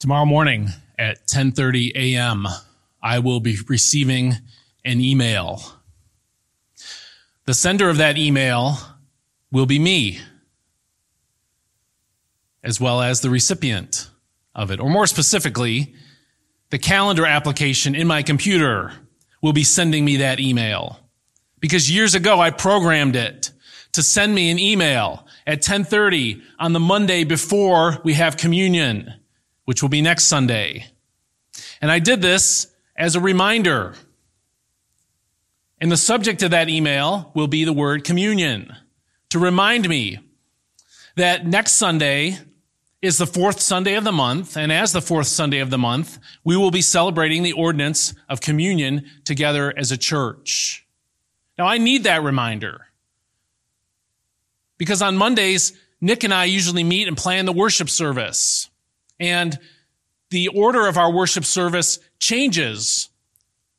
Tomorrow morning at 10:30 a.m., I will be receiving an email. The sender of that email will be me, as well as the recipient of it. Or more specifically, the calendar application in my computer will be sending me that email. Because years ago, I programmed it to send me an email at 1030 on the Monday before we have communion which will be next Sunday. And I did this as a reminder. And the subject of that email will be the word communion to remind me that next Sunday is the fourth Sunday of the month. And as the fourth Sunday of the month, we will be celebrating the ordinance of communion together as a church. Now I need that reminder because on Mondays, Nick and I usually meet and plan the worship service. And the order of our worship service changes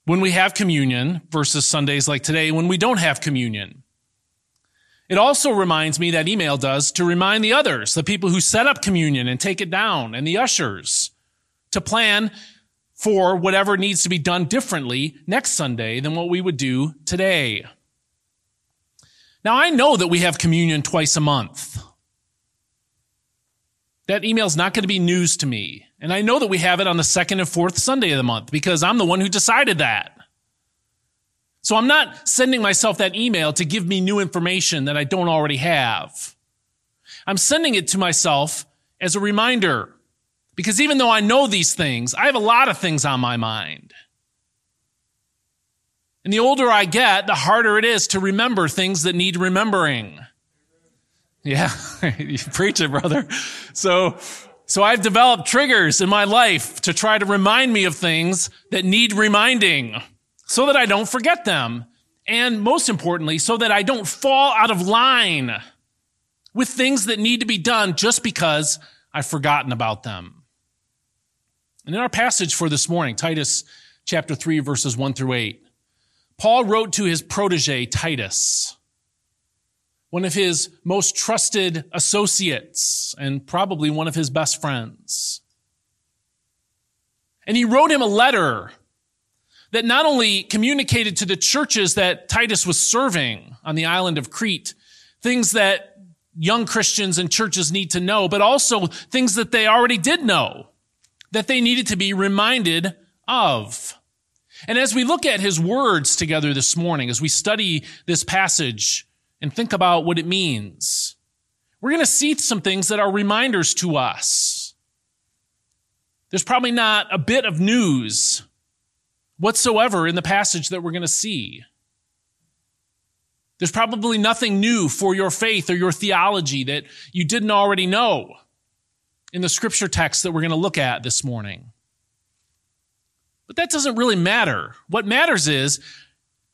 when we have communion versus Sundays like today when we don't have communion. It also reminds me that email does to remind the others, the people who set up communion and take it down and the ushers to plan for whatever needs to be done differently next Sunday than what we would do today. Now I know that we have communion twice a month. That email is not going to be news to me. And I know that we have it on the second and fourth Sunday of the month because I'm the one who decided that. So I'm not sending myself that email to give me new information that I don't already have. I'm sending it to myself as a reminder because even though I know these things, I have a lot of things on my mind. And the older I get, the harder it is to remember things that need remembering. Yeah, you preach it, brother. So, so I've developed triggers in my life to try to remind me of things that need reminding so that I don't forget them. And most importantly, so that I don't fall out of line with things that need to be done just because I've forgotten about them. And in our passage for this morning, Titus chapter 3, verses 1 through 8, Paul wrote to his protege, Titus one of his most trusted associates, and probably one of his best friends. And he wrote him a letter that not only communicated to the churches that Titus was serving on the island of Crete, things that young Christians and churches need to know, but also things that they already did know, that they needed to be reminded of. And as we look at his words together this morning, as we study this passage, and think about what it means. We're going to see some things that are reminders to us. There's probably not a bit of news whatsoever in the passage that we're going to see. There's probably nothing new for your faith or your theology that you didn't already know in the scripture text that we're going to look at this morning. But that doesn't really matter. What matters is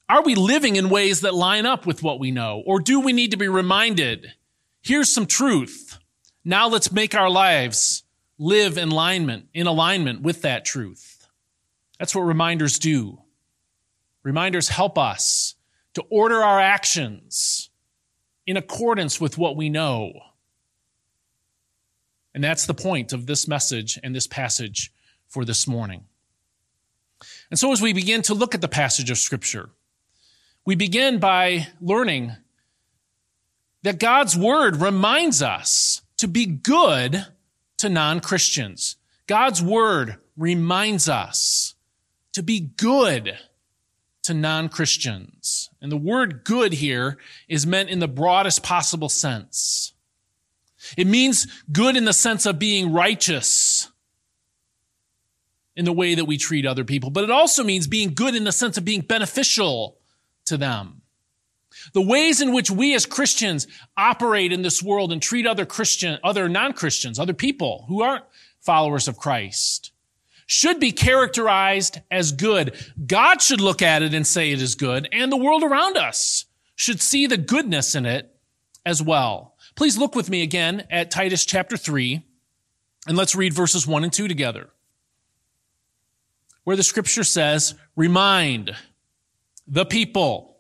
are we living in ways that line up with what we know? Or do we need to be reminded? Here's some truth. Now let's make our lives live in alignment, in alignment with that truth. That's what reminders do. Reminders help us to order our actions in accordance with what we know. And that's the point of this message and this passage for this morning. And so as we begin to look at the passage of scripture, we begin by learning that God's word reminds us to be good to non-Christians. God's word reminds us to be good to non-Christians. And the word good here is meant in the broadest possible sense. It means good in the sense of being righteous in the way that we treat other people, but it also means being good in the sense of being beneficial to them. The ways in which we as Christians operate in this world and treat other Christian, other non-Christians, other people who aren't followers of Christ should be characterized as good. God should look at it and say it is good, and the world around us should see the goodness in it as well. Please look with me again at Titus chapter 3, and let's read verses 1 and 2 together. Where the scripture says, remind, the people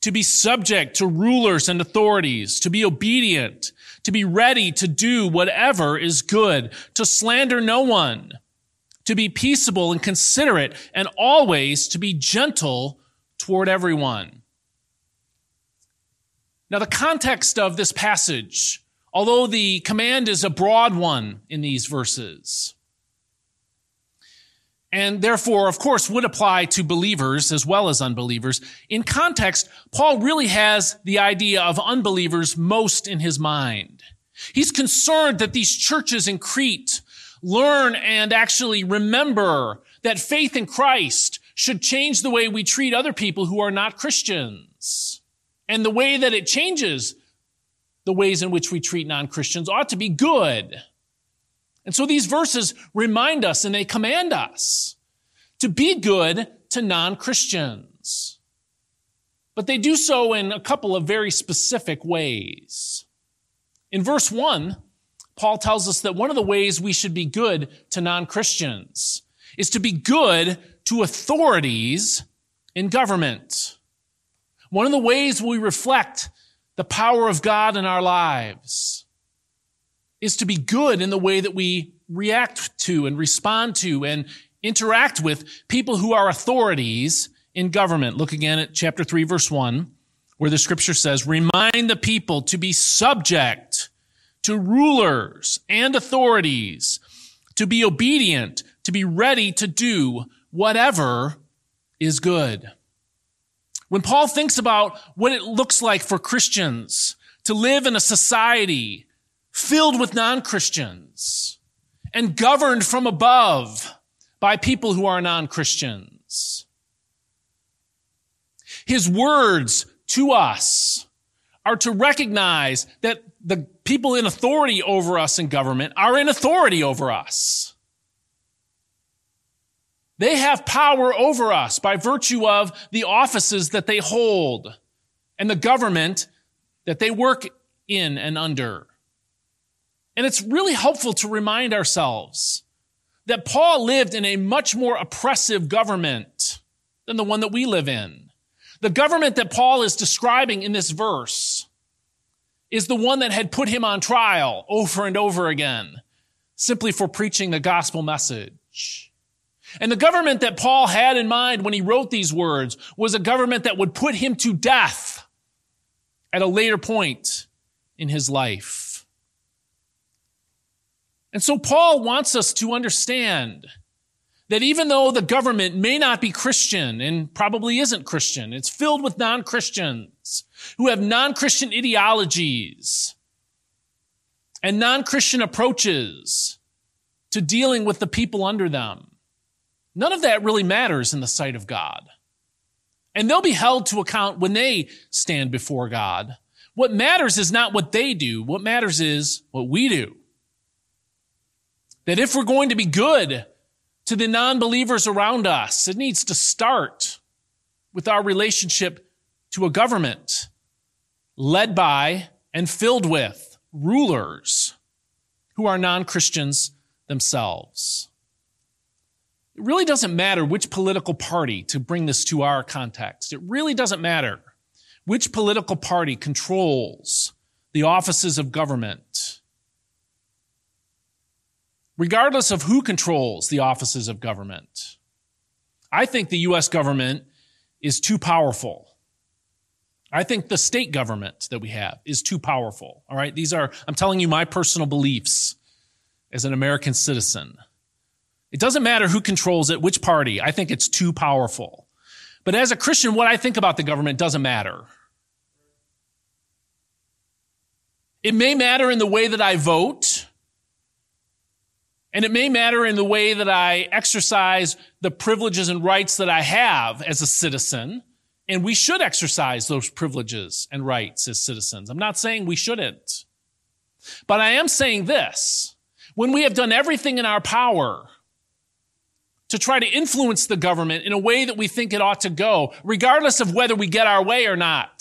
to be subject to rulers and authorities, to be obedient, to be ready to do whatever is good, to slander no one, to be peaceable and considerate, and always to be gentle toward everyone. Now, the context of this passage, although the command is a broad one in these verses, and therefore, of course, would apply to believers as well as unbelievers. In context, Paul really has the idea of unbelievers most in his mind. He's concerned that these churches in Crete learn and actually remember that faith in Christ should change the way we treat other people who are not Christians. And the way that it changes the ways in which we treat non-Christians ought to be good. And so these verses remind us and they command us to be good to non-Christians. But they do so in a couple of very specific ways. In verse 1, Paul tells us that one of the ways we should be good to non-Christians is to be good to authorities in government. One of the ways we reflect the power of God in our lives is to be good in the way that we react to and respond to and interact with people who are authorities in government. Look again at chapter 3, verse 1, where the scripture says, Remind the people to be subject to rulers and authorities, to be obedient, to be ready to do whatever is good. When Paul thinks about what it looks like for Christians to live in a society filled with non-Christians and governed from above by people who are non-Christians. His words to us are to recognize that the people in authority over us in government are in authority over us. They have power over us by virtue of the offices that they hold and the government that they work in and under. And it's really helpful to remind ourselves that Paul lived in a much more oppressive government than the one that we live in. The government that Paul is describing in this verse is the one that had put him on trial over and over again, simply for preaching the gospel message. And the government that Paul had in mind when he wrote these words was a government that would put him to death at a later point in his life. And so Paul wants us to understand that even though the government may not be Christian and probably isn't Christian, it's filled with non-Christians who have non-Christian ideologies and non-Christian approaches to dealing with the people under them. None of that really matters in the sight of God. And they'll be held to account when they stand before God. What matters is not what they do. What matters is what we do. That if we're going to be good to the non-believers around us. It needs to start with our relationship to a government led by and filled with rulers who are non-Christians themselves. It really doesn't matter which political party, to bring this to our context, it really doesn't matter which political party controls the offices of government regardless of who controls the offices of government. I think the U.S. government is too powerful. I think the state government that we have is too powerful. All right. These are, I'm telling you my personal beliefs as an American citizen. It doesn't matter who controls it, which party. I think it's too powerful. But as a Christian, what I think about the government doesn't matter. It may matter in the way that I vote. And it may matter in the way that I exercise the privileges and rights that I have as a citizen. And we should exercise those privileges and rights as citizens. I'm not saying we shouldn't. But I am saying this. When we have done everything in our power to try to influence the government in a way that we think it ought to go, regardless of whether we get our way or not,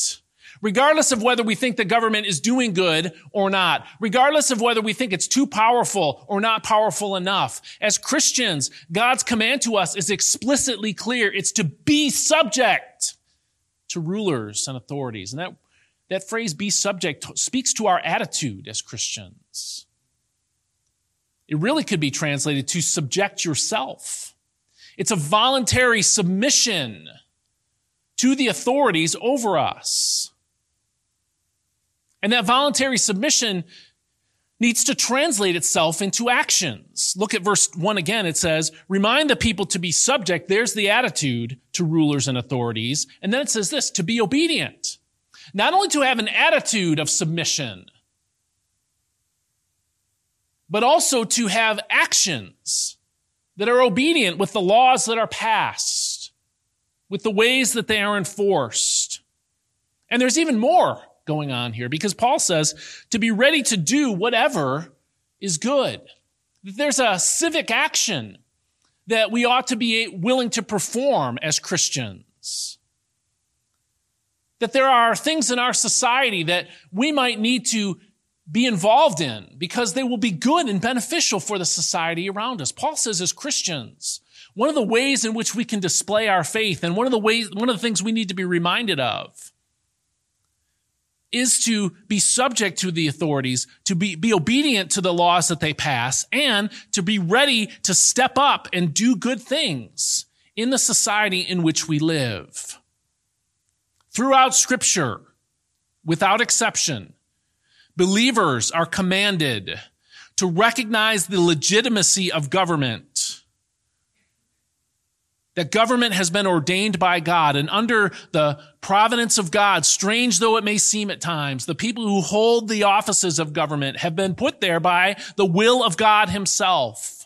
regardless of whether we think the government is doing good or not, regardless of whether we think it's too powerful or not powerful enough. As Christians, God's command to us is explicitly clear. It's to be subject to rulers and authorities. And that, that phrase, be subject, speaks to our attitude as Christians. It really could be translated to subject yourself. It's a voluntary submission to the authorities over us. And that voluntary submission needs to translate itself into actions. Look at verse 1 again. It says, Remind the people to be subject. There's the attitude to rulers and authorities. And then it says this to be obedient. Not only to have an attitude of submission, but also to have actions that are obedient with the laws that are passed, with the ways that they are enforced. And there's even more going on here because Paul says to be ready to do whatever is good. There's a civic action that we ought to be willing to perform as Christians. That there are things in our society that we might need to be involved in because they will be good and beneficial for the society around us. Paul says as Christians, one of the ways in which we can display our faith and one of the ways, one of the things we need to be reminded of is to be subject to the authorities, to be, be obedient to the laws that they pass, and to be ready to step up and do good things in the society in which we live. Throughout scripture, without exception, believers are commanded to recognize the legitimacy of government that government has been ordained by God and under the providence of God, strange though it may seem at times, the people who hold the offices of government have been put there by the will of God himself.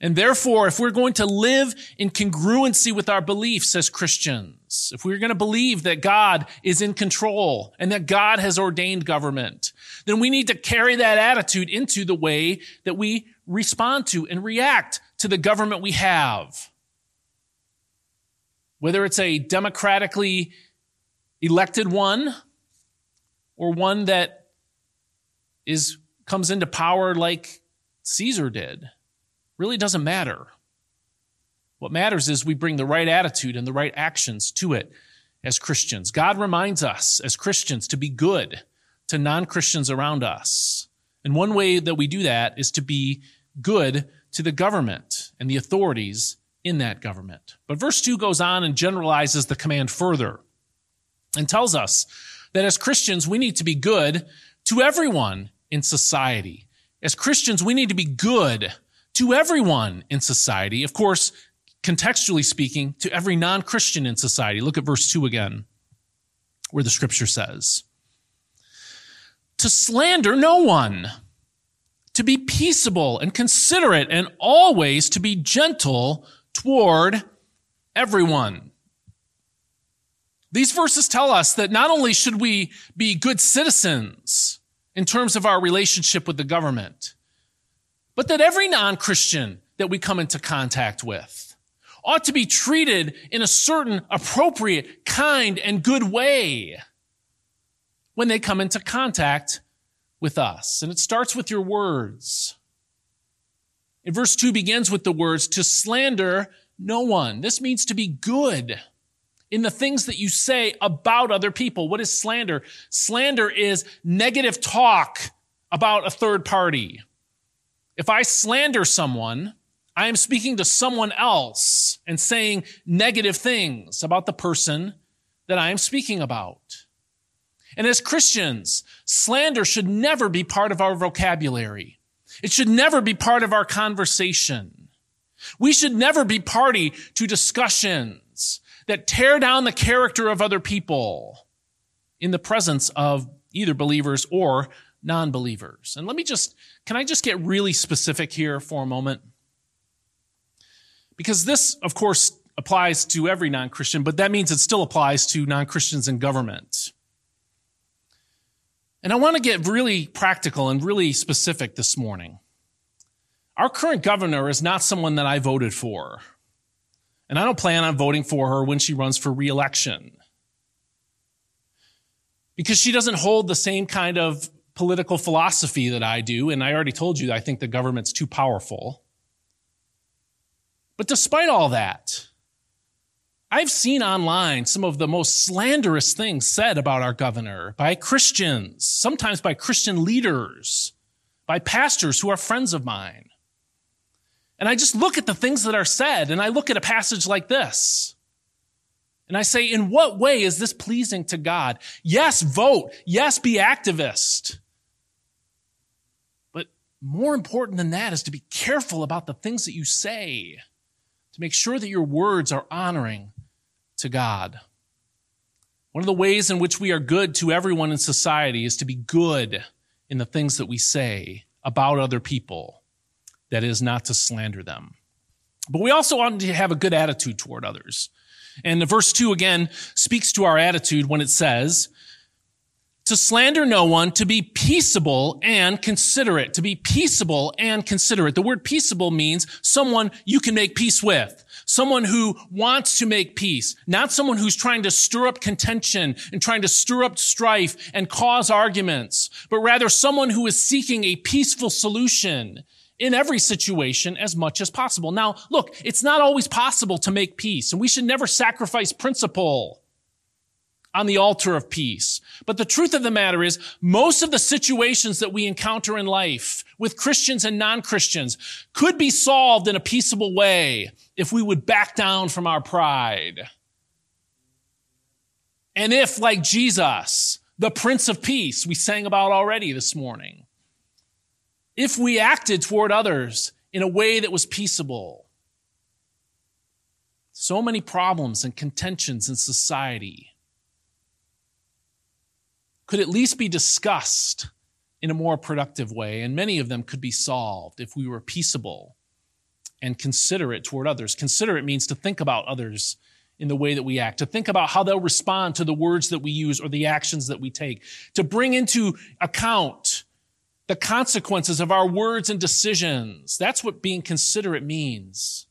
And therefore, if we're going to live in congruency with our beliefs as Christians, if we're going to believe that God is in control and that God has ordained government, then we need to carry that attitude into the way that we respond to and react to the government we have. Whether it's a democratically elected one or one that is, comes into power like Caesar did, really doesn't matter. What matters is we bring the right attitude and the right actions to it as Christians. God reminds us as Christians to be good to non Christians around us. And one way that we do that is to be good to the government and the authorities in that government. But verse 2 goes on and generalizes the command further and tells us that as Christians, we need to be good to everyone in society. As Christians, we need to be good to everyone in society. Of course, contextually speaking, to every non Christian in society. Look at verse 2 again, where the scripture says, To slander no one to be peaceable and considerate and always to be gentle toward everyone. These verses tell us that not only should we be good citizens in terms of our relationship with the government, but that every non-Christian that we come into contact with ought to be treated in a certain appropriate, kind, and good way when they come into contact with us. And it starts with your words. In verse 2 begins with the words, to slander no one. This means to be good in the things that you say about other people. What is slander? Slander is negative talk about a third party. If I slander someone, I am speaking to someone else and saying negative things about the person that I am speaking about. And as Christians, slander should never be part of our vocabulary. It should never be part of our conversation. We should never be party to discussions that tear down the character of other people in the presence of either believers or non-believers. And let me just, can I just get really specific here for a moment? Because this, of course, applies to every non-Christian, but that means it still applies to non-Christians in government. And I want to get really practical and really specific this morning. Our current governor is not someone that I voted for. And I don't plan on voting for her when she runs for reelection. Because she doesn't hold the same kind of political philosophy that I do. And I already told you I think the government's too powerful. But despite all that, I've seen online some of the most slanderous things said about our governor by Christians, sometimes by Christian leaders, by pastors who are friends of mine. And I just look at the things that are said and I look at a passage like this. And I say, in what way is this pleasing to God? Yes, vote. Yes, be activist. But more important than that is to be careful about the things that you say, to make sure that your words are honoring to God. One of the ways in which we are good to everyone in society is to be good in the things that we say about other people. That is not to slander them. But we also want to have a good attitude toward others. And the verse 2 again speaks to our attitude when it says, to slander no one, to be peaceable and considerate. To be peaceable and considerate. The word peaceable means someone you can make peace with. Someone who wants to make peace. Not someone who's trying to stir up contention and trying to stir up strife and cause arguments, but rather someone who is seeking a peaceful solution in every situation as much as possible. Now, look, it's not always possible to make peace, and we should never sacrifice principle on the altar of peace. But the truth of the matter is, most of the situations that we encounter in life with Christians and non-Christians could be solved in a peaceable way if we would back down from our pride. And if, like Jesus, the Prince of Peace we sang about already this morning, if we acted toward others in a way that was peaceable. So many problems and contentions in society could at least be discussed in a more productive way, and many of them could be solved if we were peaceable and considerate toward others. Considerate means to think about others in the way that we act, to think about how they'll respond to the words that we use or the actions that we take, to bring into account the consequences of our words and decisions. That's what being considerate means.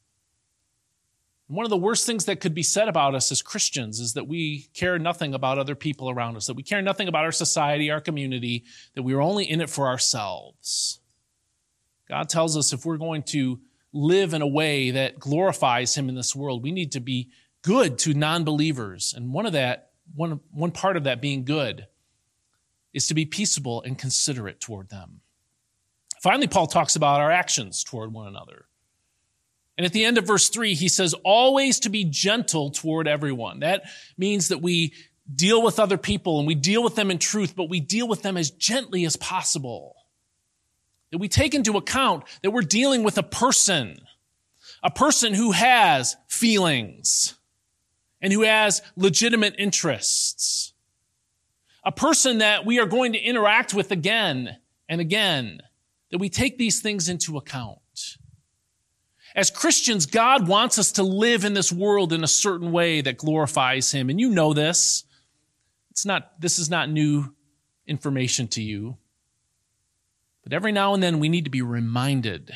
One of the worst things that could be said about us as Christians is that we care nothing about other people around us, that we care nothing about our society, our community, that we are only in it for ourselves. God tells us if we're going to live in a way that glorifies Him in this world, we need to be good to non believers. And one of that, one, one part of that being good is to be peaceable and considerate toward them. Finally, Paul talks about our actions toward one another. And at the end of verse 3, he says, always to be gentle toward everyone. That means that we deal with other people and we deal with them in truth, but we deal with them as gently as possible. That we take into account that we're dealing with a person, a person who has feelings and who has legitimate interests a person that we are going to interact with again and again, that we take these things into account. As Christians, God wants us to live in this world in a certain way that glorifies Him. And you know this. It's not, this is not new information to you. But every now and then we need to be reminded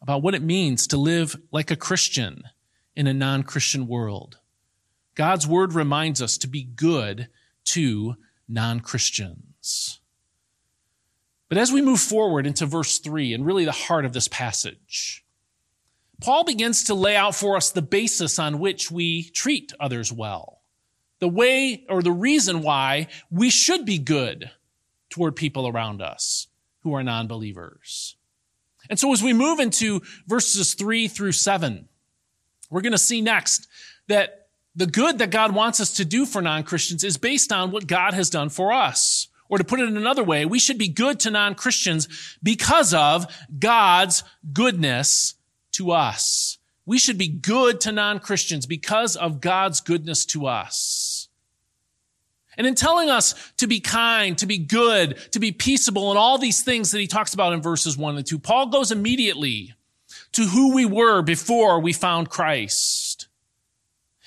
about what it means to live like a Christian in a non Christian world. God's word reminds us to be good to non Christians. But as we move forward into verse 3 and really the heart of this passage, Paul begins to lay out for us the basis on which we treat others well. The way or the reason why we should be good toward people around us who are non believers. And so as we move into verses 3 through 7, we're going to see next that the good that God wants us to do for non-Christians is based on what God has done for us. Or to put it in another way, we should be good to non-Christians because of God's goodness to us. We should be good to non-Christians because of God's goodness to us. And in telling us to be kind, to be good, to be peaceable, and all these things that he talks about in verses one and two, Paul goes immediately to who we were before we found Christ.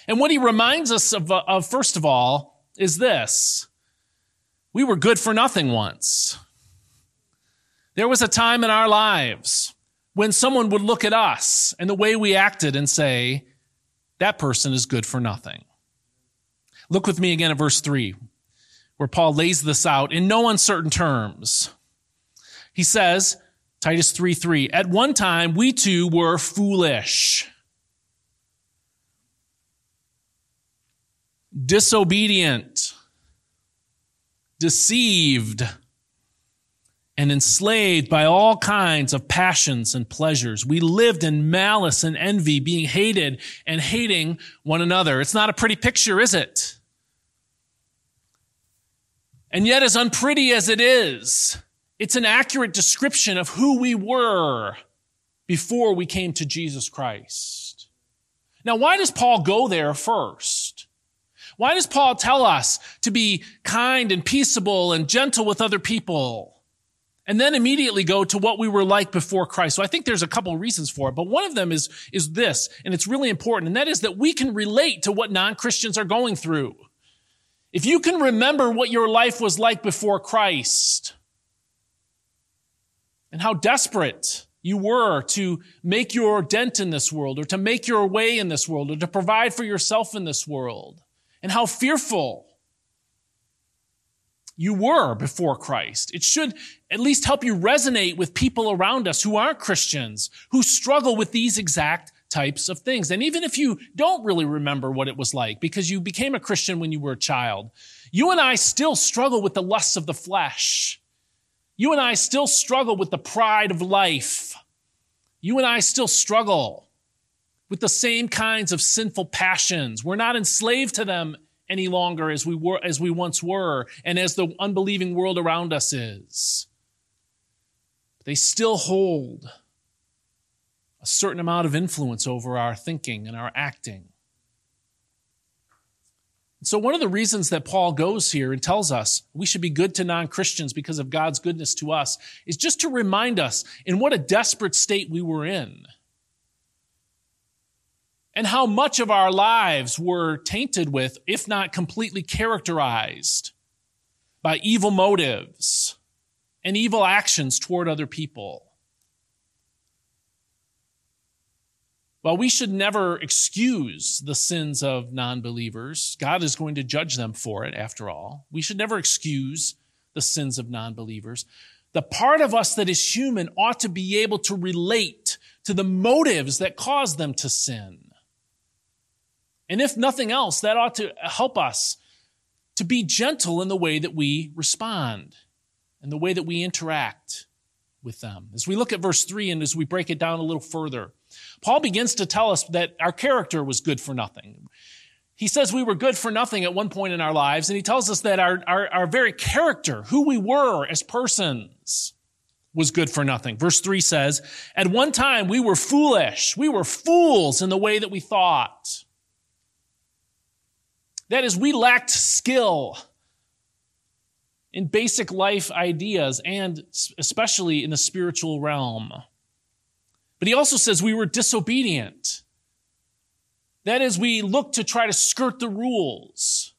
And what he reminds us of, uh, of, first of all, is this. We were good for nothing once. There was a time in our lives when someone would look at us and the way we acted and say, that person is good for nothing. Look with me again at verse three, where Paul lays this out in no uncertain terms. He says, Titus 3 3, at one time we too were foolish disobedient, deceived, and enslaved by all kinds of passions and pleasures. We lived in malice and envy, being hated and hating one another. It's not a pretty picture, is it? And yet, as unpretty as it is, it's an accurate description of who we were before we came to Jesus Christ. Now, why does Paul go there first? Why does Paul tell us to be kind and peaceable and gentle with other people? And then immediately go to what we were like before Christ. So I think there's a couple of reasons for it, but one of them is, is this, and it's really important, and that is that we can relate to what non-Christians are going through. If you can remember what your life was like before Christ, and how desperate you were to make your dent in this world, or to make your way in this world, or to provide for yourself in this world, and how fearful you were before Christ. It should at least help you resonate with people around us who aren't Christians, who struggle with these exact types of things. And even if you don't really remember what it was like because you became a Christian when you were a child, you and I still struggle with the lusts of the flesh. You and I still struggle with the pride of life. You and I still struggle with the same kinds of sinful passions. We're not enslaved to them any longer as we were, as we once were, and as the unbelieving world around us is. They still hold a certain amount of influence over our thinking and our acting. So, one of the reasons that Paul goes here and tells us we should be good to non Christians because of God's goodness to us is just to remind us in what a desperate state we were in and how much of our lives were tainted with, if not completely characterized, by evil motives and evil actions toward other people. While we should never excuse the sins of non believers, God is going to judge them for it, after all. We should never excuse the sins of non believers. The part of us that is human ought to be able to relate to the motives that cause them to sin. And if nothing else, that ought to help us to be gentle in the way that we respond and the way that we interact with them. As we look at verse 3 and as we break it down a little further, Paul begins to tell us that our character was good for nothing. He says we were good for nothing at one point in our lives, and he tells us that our, our, our very character, who we were as persons, was good for nothing. Verse 3 says, At one time we were foolish. We were fools in the way that we thought. That is, we lacked skill in basic life ideas and especially in the spiritual realm. But he also says we were disobedient. That is, we looked to try to skirt the rules.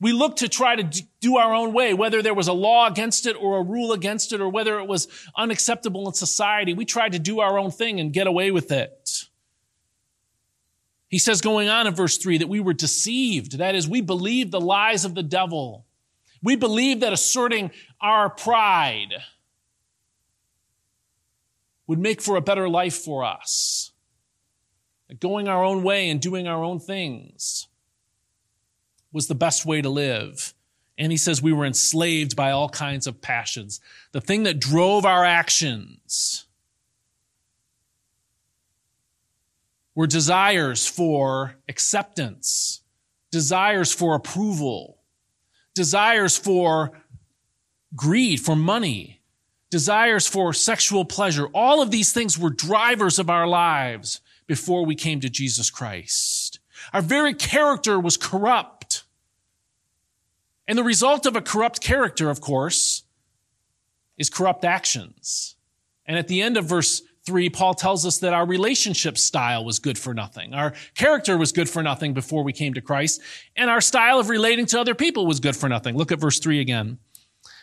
We looked to try to do our own way, whether there was a law against it or a rule against it or whether it was unacceptable in society. We tried to do our own thing and get away with it. He says, going on in verse 3, that we were deceived. That is, we believed the lies of the devil. We believed that asserting our pride would make for a better life for us. That going our own way and doing our own things was the best way to live. And he says we were enslaved by all kinds of passions. The thing that drove our actions were desires for acceptance, desires for approval, desires for greed, for money, desires for sexual pleasure. All of these things were drivers of our lives before we came to Jesus Christ. Our very character was corrupt. And the result of a corrupt character, of course, is corrupt actions. And at the end of verse 3, Paul tells us that our relationship style was good for nothing. Our character was good for nothing before we came to Christ, and our style of relating to other people was good for nothing. Look at verse 3 again.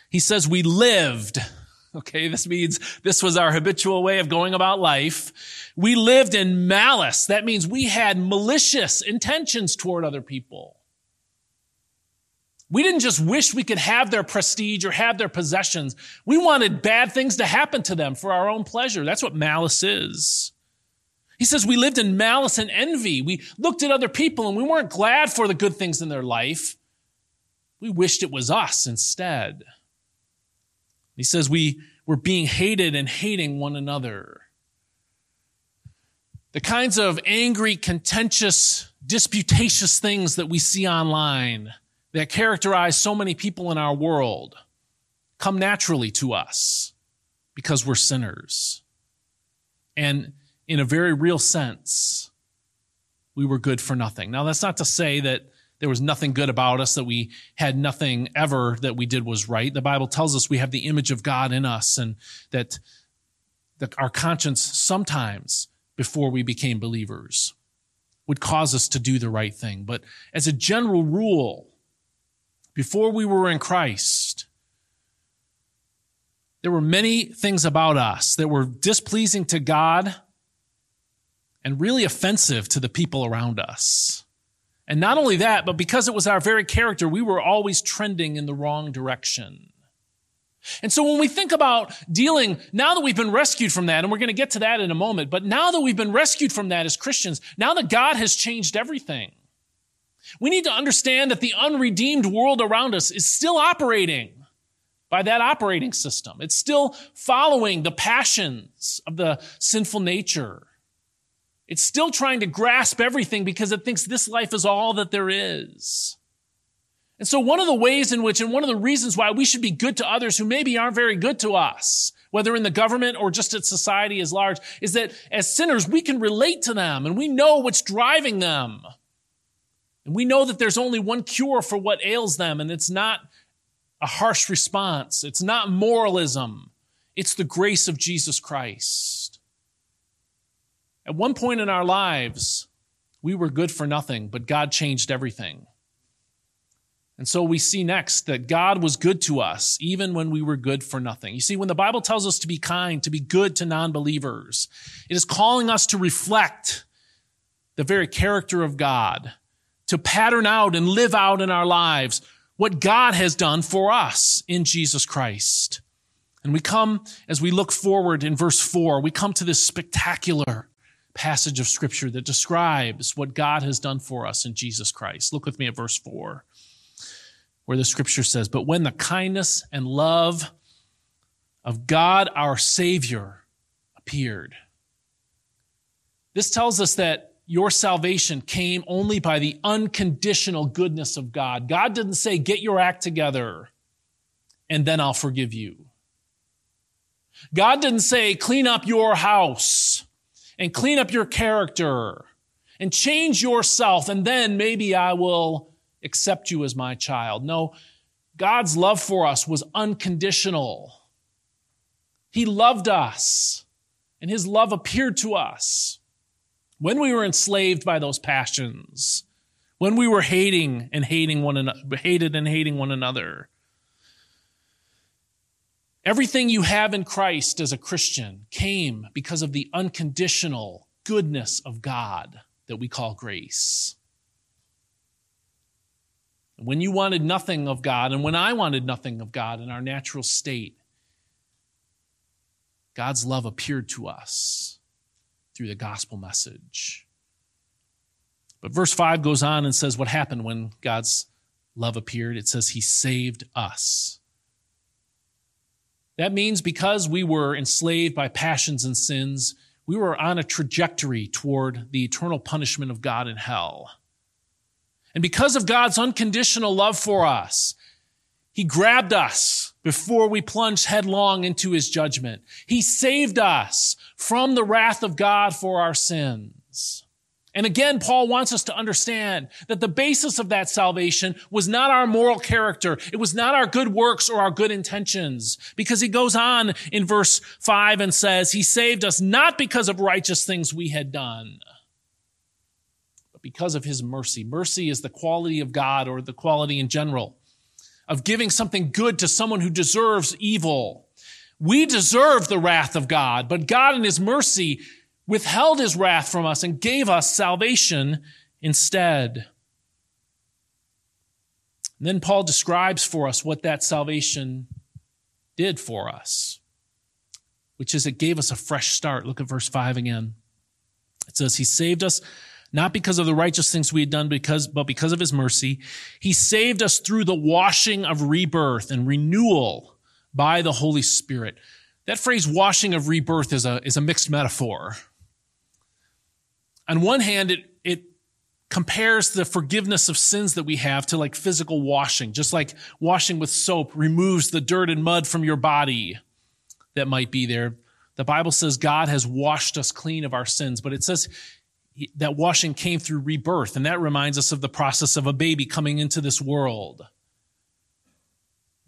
He says, We lived. Okay, this means this was our habitual way of going about life. We lived in malice. That means we had malicious intentions toward other people. We didn't just wish we could have their prestige or have their possessions. We wanted bad things to happen to them for our own pleasure. That's what malice is. He says we lived in malice and envy. We looked at other people and we weren't glad for the good things in their life. We wished it was us instead. He says we were being hated and hating one another. The kinds of angry, contentious, disputatious things that we see online that characterize so many people in our world come naturally to us because we're sinners. And in a very real sense, we were good for nothing. Now, that's not to say that there was nothing good about us, that we had nothing ever that we did was right. The Bible tells us we have the image of God in us and that, that our conscience sometimes before we became believers would cause us to do the right thing. But as a general rule, before we were in Christ, there were many things about us that were displeasing to God and really offensive to the people around us. And not only that, but because it was our very character, we were always trending in the wrong direction. And so when we think about dealing, now that we've been rescued from that, and we're going to get to that in a moment, but now that we've been rescued from that as Christians, now that God has changed everything, we need to understand that the unredeemed world around us is still operating by that operating system. It's still following the passions of the sinful nature. It's still trying to grasp everything because it thinks this life is all that there is. And so one of the ways in which, and one of the reasons why we should be good to others who maybe aren't very good to us, whether in the government or just at society as large, is that as sinners, we can relate to them and we know what's driving them. And we know that there's only one cure for what ails them, and it's not a harsh response. It's not moralism. It's the grace of Jesus Christ. At one point in our lives, we were good for nothing, but God changed everything. And so we see next that God was good to us even when we were good for nothing. You see, when the Bible tells us to be kind, to be good to non-believers, it is calling us to reflect the very character of God, to pattern out and live out in our lives what God has done for us in Jesus Christ. And we come, as we look forward in verse four, we come to this spectacular passage of scripture that describes what God has done for us in Jesus Christ. Look with me at verse four where the scripture says, But when the kindness and love of God our Savior appeared. This tells us that your salvation came only by the unconditional goodness of God. God didn't say, Get your act together and then I'll forgive you. God didn't say, Clean up your house and clean up your character and change yourself and then maybe I will accept you as my child. No, God's love for us was unconditional. He loved us, and his love appeared to us when we were enslaved by those passions, when we were hating and hating one another, hated and hating one another. Everything you have in Christ as a Christian came because of the unconditional goodness of God that we call grace. When you wanted nothing of God, and when I wanted nothing of God in our natural state, God's love appeared to us through the gospel message. But verse 5 goes on and says what happened when God's love appeared. It says he saved us. That means because we were enslaved by passions and sins, we were on a trajectory toward the eternal punishment of God in hell. And because of God's unconditional love for us, He grabbed us before we plunge headlong into His judgment. He saved us from the wrath of God for our sins. And again, Paul wants us to understand that the basis of that salvation was not our moral character. It was not our good works or our good intentions. Because he goes on in verse 5 and says, He saved us not because of righteous things we had done but because of his mercy. Mercy is the quality of God or the quality in general of giving something good to someone who deserves evil. We deserve the wrath of God, but God in his mercy withheld his wrath from us and gave us salvation instead. And then Paul describes for us what that salvation did for us, which is it gave us a fresh start. Look at verse 5 again It says, He saved us not because of the righteous things we had done, because, but because of His mercy. He saved us through the washing of rebirth and renewal by the Holy Spirit. That phrase, washing of rebirth, is a, is a mixed metaphor. On one hand, it, it compares the forgiveness of sins that we have to like physical washing, just like washing with soap removes the dirt and mud from your body that might be there. The Bible says God has washed us clean of our sins, but it says that washing came through rebirth, and that reminds us of the process of a baby coming into this world.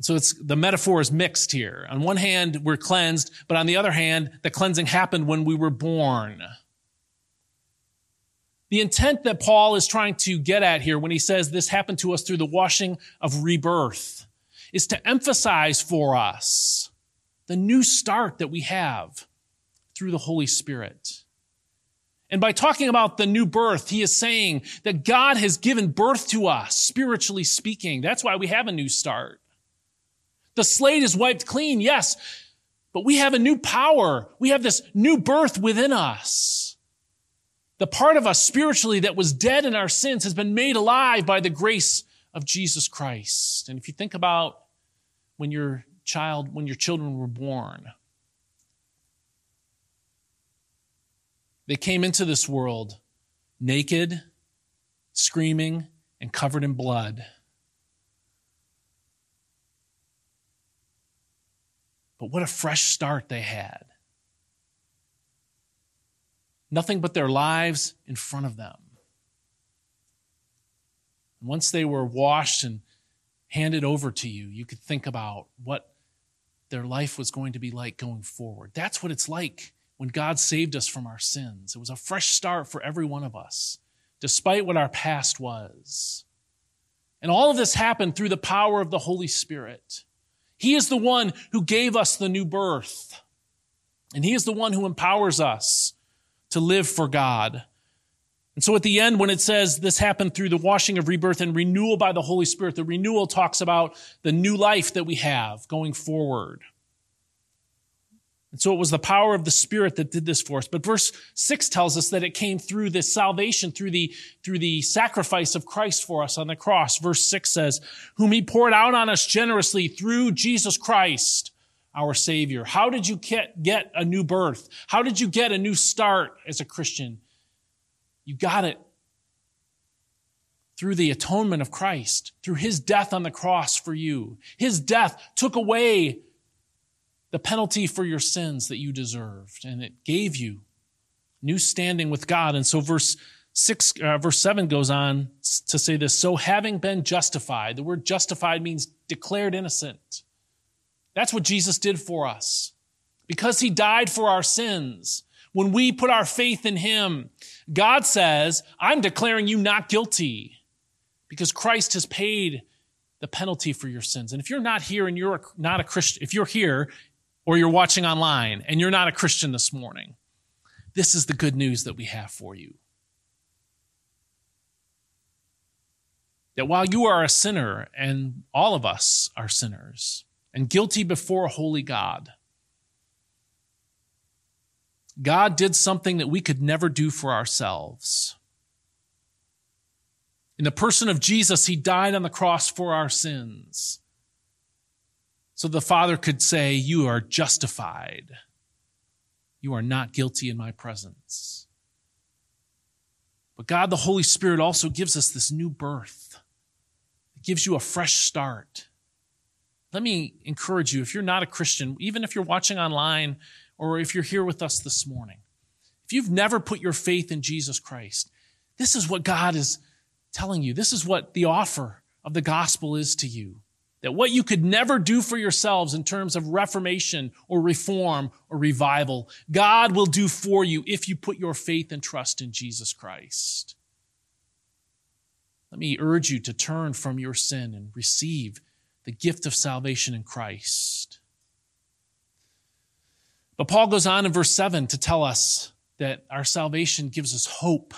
So it's the metaphor is mixed here. On one hand, we're cleansed, but on the other hand, the cleansing happened when we were born. The intent that Paul is trying to get at here when he says this happened to us through the washing of rebirth is to emphasize for us the new start that we have through the Holy Spirit. And by talking about the new birth, he is saying that God has given birth to us, spiritually speaking. That's why we have a new start. The slate is wiped clean, yes, but we have a new power. We have this new birth within us. The part of us spiritually that was dead in our sins has been made alive by the grace of Jesus Christ. And if you think about when your child, when your children were born, they came into this world naked, screaming, and covered in blood. But what a fresh start they had. Nothing but their lives in front of them. once they were washed and handed over to you, you could think about what their life was going to be like going forward. That's what it's like when God saved us from our sins. It was a fresh start for every one of us, despite what our past was. And all of this happened through the power of the Holy Spirit. He is the one who gave us the new birth. And He is the one who empowers us to live for God. And so at the end, when it says this happened through the washing of rebirth and renewal by the Holy Spirit, the renewal talks about the new life that we have going forward. And so it was the power of the Spirit that did this for us. But verse 6 tells us that it came through this salvation, through the, through the sacrifice of Christ for us on the cross. Verse 6 says, whom he poured out on us generously through Jesus Christ, our Savior. How did you get, get a new birth? How did you get a new start as a Christian? You got it through the atonement of Christ, through his death on the cross for you. His death took away the penalty for your sins that you deserved, and it gave you new standing with God. And so verse 6 uh, verse 7 goes on to say this, so having been justified, the word justified means declared innocent. That's what Jesus did for us. Because he died for our sins, when we put our faith in him, God says, I'm declaring you not guilty because Christ has paid the penalty for your sins. And if you're not here and you're not a Christian, if you're here or you're watching online and you're not a Christian this morning, this is the good news that we have for you. That while you are a sinner, and all of us are sinners, and guilty before a holy God, God did something that we could never do for ourselves. In the person of Jesus, he died on the cross for our sins. So the Father could say, You are justified. You are not guilty in my presence. But God, the Holy Spirit, also gives us this new birth. It gives you a fresh start. Let me encourage you, if you're not a Christian, even if you're watching online or if you're here with us this morning, if you've never put your faith in Jesus Christ, this is what God is telling you. This is what the offer of the gospel is to you. That what you could never do for yourselves in terms of reformation or reform or revival, God will do for you if you put your faith and trust in Jesus Christ. Let me urge you to turn from your sin and receive the gift of salvation in Christ. But Paul goes on in verse 7 to tell us that our salvation gives us hope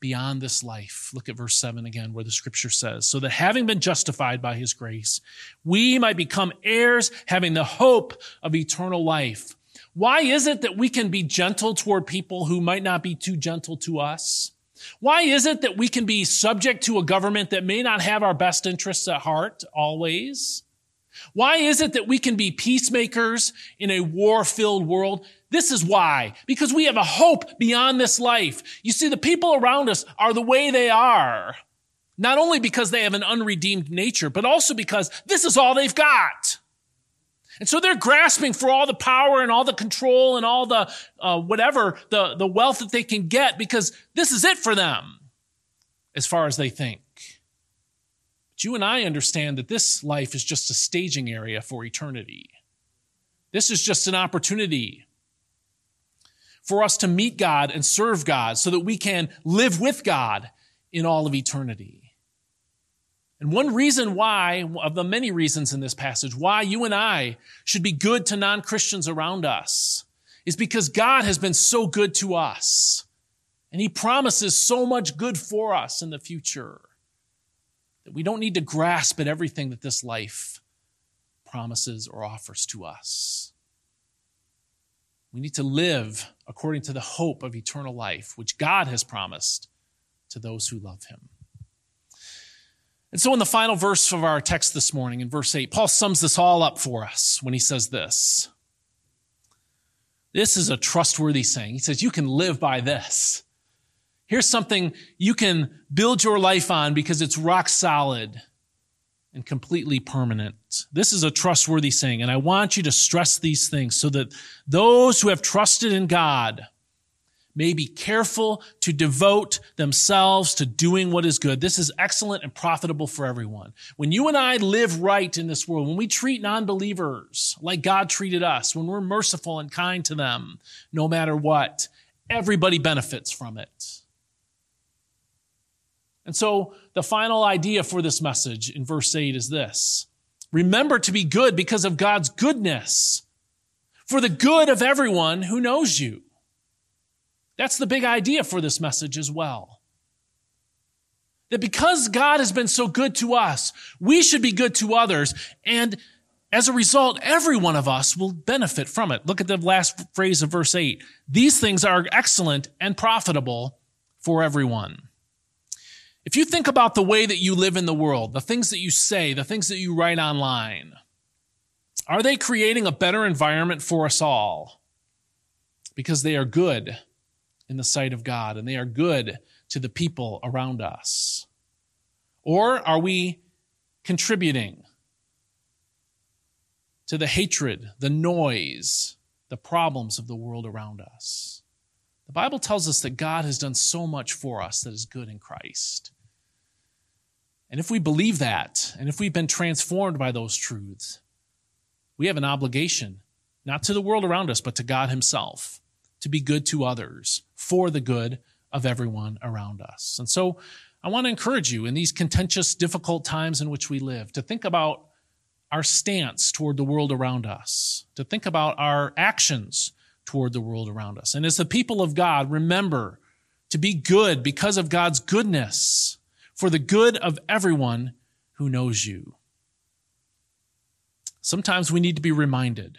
beyond this life. Look at verse 7 again, where the scripture says, So that having been justified by his grace, we might become heirs, having the hope of eternal life. Why is it that we can be gentle toward people who might not be too gentle to us? Why is it that we can be subject to a government that may not have our best interests at heart always? Why is it that we can be peacemakers in a war filled world? This is why. Because we have a hope beyond this life. You see, the people around us are the way they are. Not only because they have an unredeemed nature, but also because this is all they've got. And so they're grasping for all the power and all the control and all the uh, whatever, the, the wealth that they can get because this is it for them as far as they think. But you and I understand that this life is just a staging area for eternity. This is just an opportunity for us to meet God and serve God so that we can live with God in all of eternity. And one reason why, of the many reasons in this passage, why you and I should be good to non Christians around us is because God has been so good to us. And He promises so much good for us in the future that we don't need to grasp at everything that this life promises or offers to us. We need to live according to the hope of eternal life, which God has promised to those who love Him. And so, in the final verse of our text this morning, in verse 8, Paul sums this all up for us when he says this. This is a trustworthy saying. He says, You can live by this. Here's something you can build your life on because it's rock solid and completely permanent. This is a trustworthy saying, and I want you to stress these things so that those who have trusted in God may be careful to devote themselves to doing what is good. This is excellent and profitable for everyone. When you and I live right in this world, when we treat non-believers like God treated us, when we're merciful and kind to them, no matter what, everybody benefits from it. And so the final idea for this message in verse 8 is this. Remember to be good because of God's goodness, for the good of everyone who knows you. That's the big idea for this message as well. That because God has been so good to us, we should be good to others. And as a result, every one of us will benefit from it. Look at the last phrase of verse 8. These things are excellent and profitable for everyone. If you think about the way that you live in the world, the things that you say, the things that you write online, are they creating a better environment for us all? Because they are good in the sight of God and they are good to the people around us? Or are we contributing to the hatred, the noise, the problems of the world around us? The Bible tells us that God has done so much for us that is good in Christ. And if we believe that, and if we've been transformed by those truths, we have an obligation, not to the world around us, but to God Himself, to be good to others for the good of everyone around us. And so I want to encourage you in these contentious, difficult times in which we live to think about our stance toward the world around us, to think about our actions toward the world around us. And as the people of God, remember to be good because of God's goodness for the good of everyone who knows you. Sometimes we need to be reminded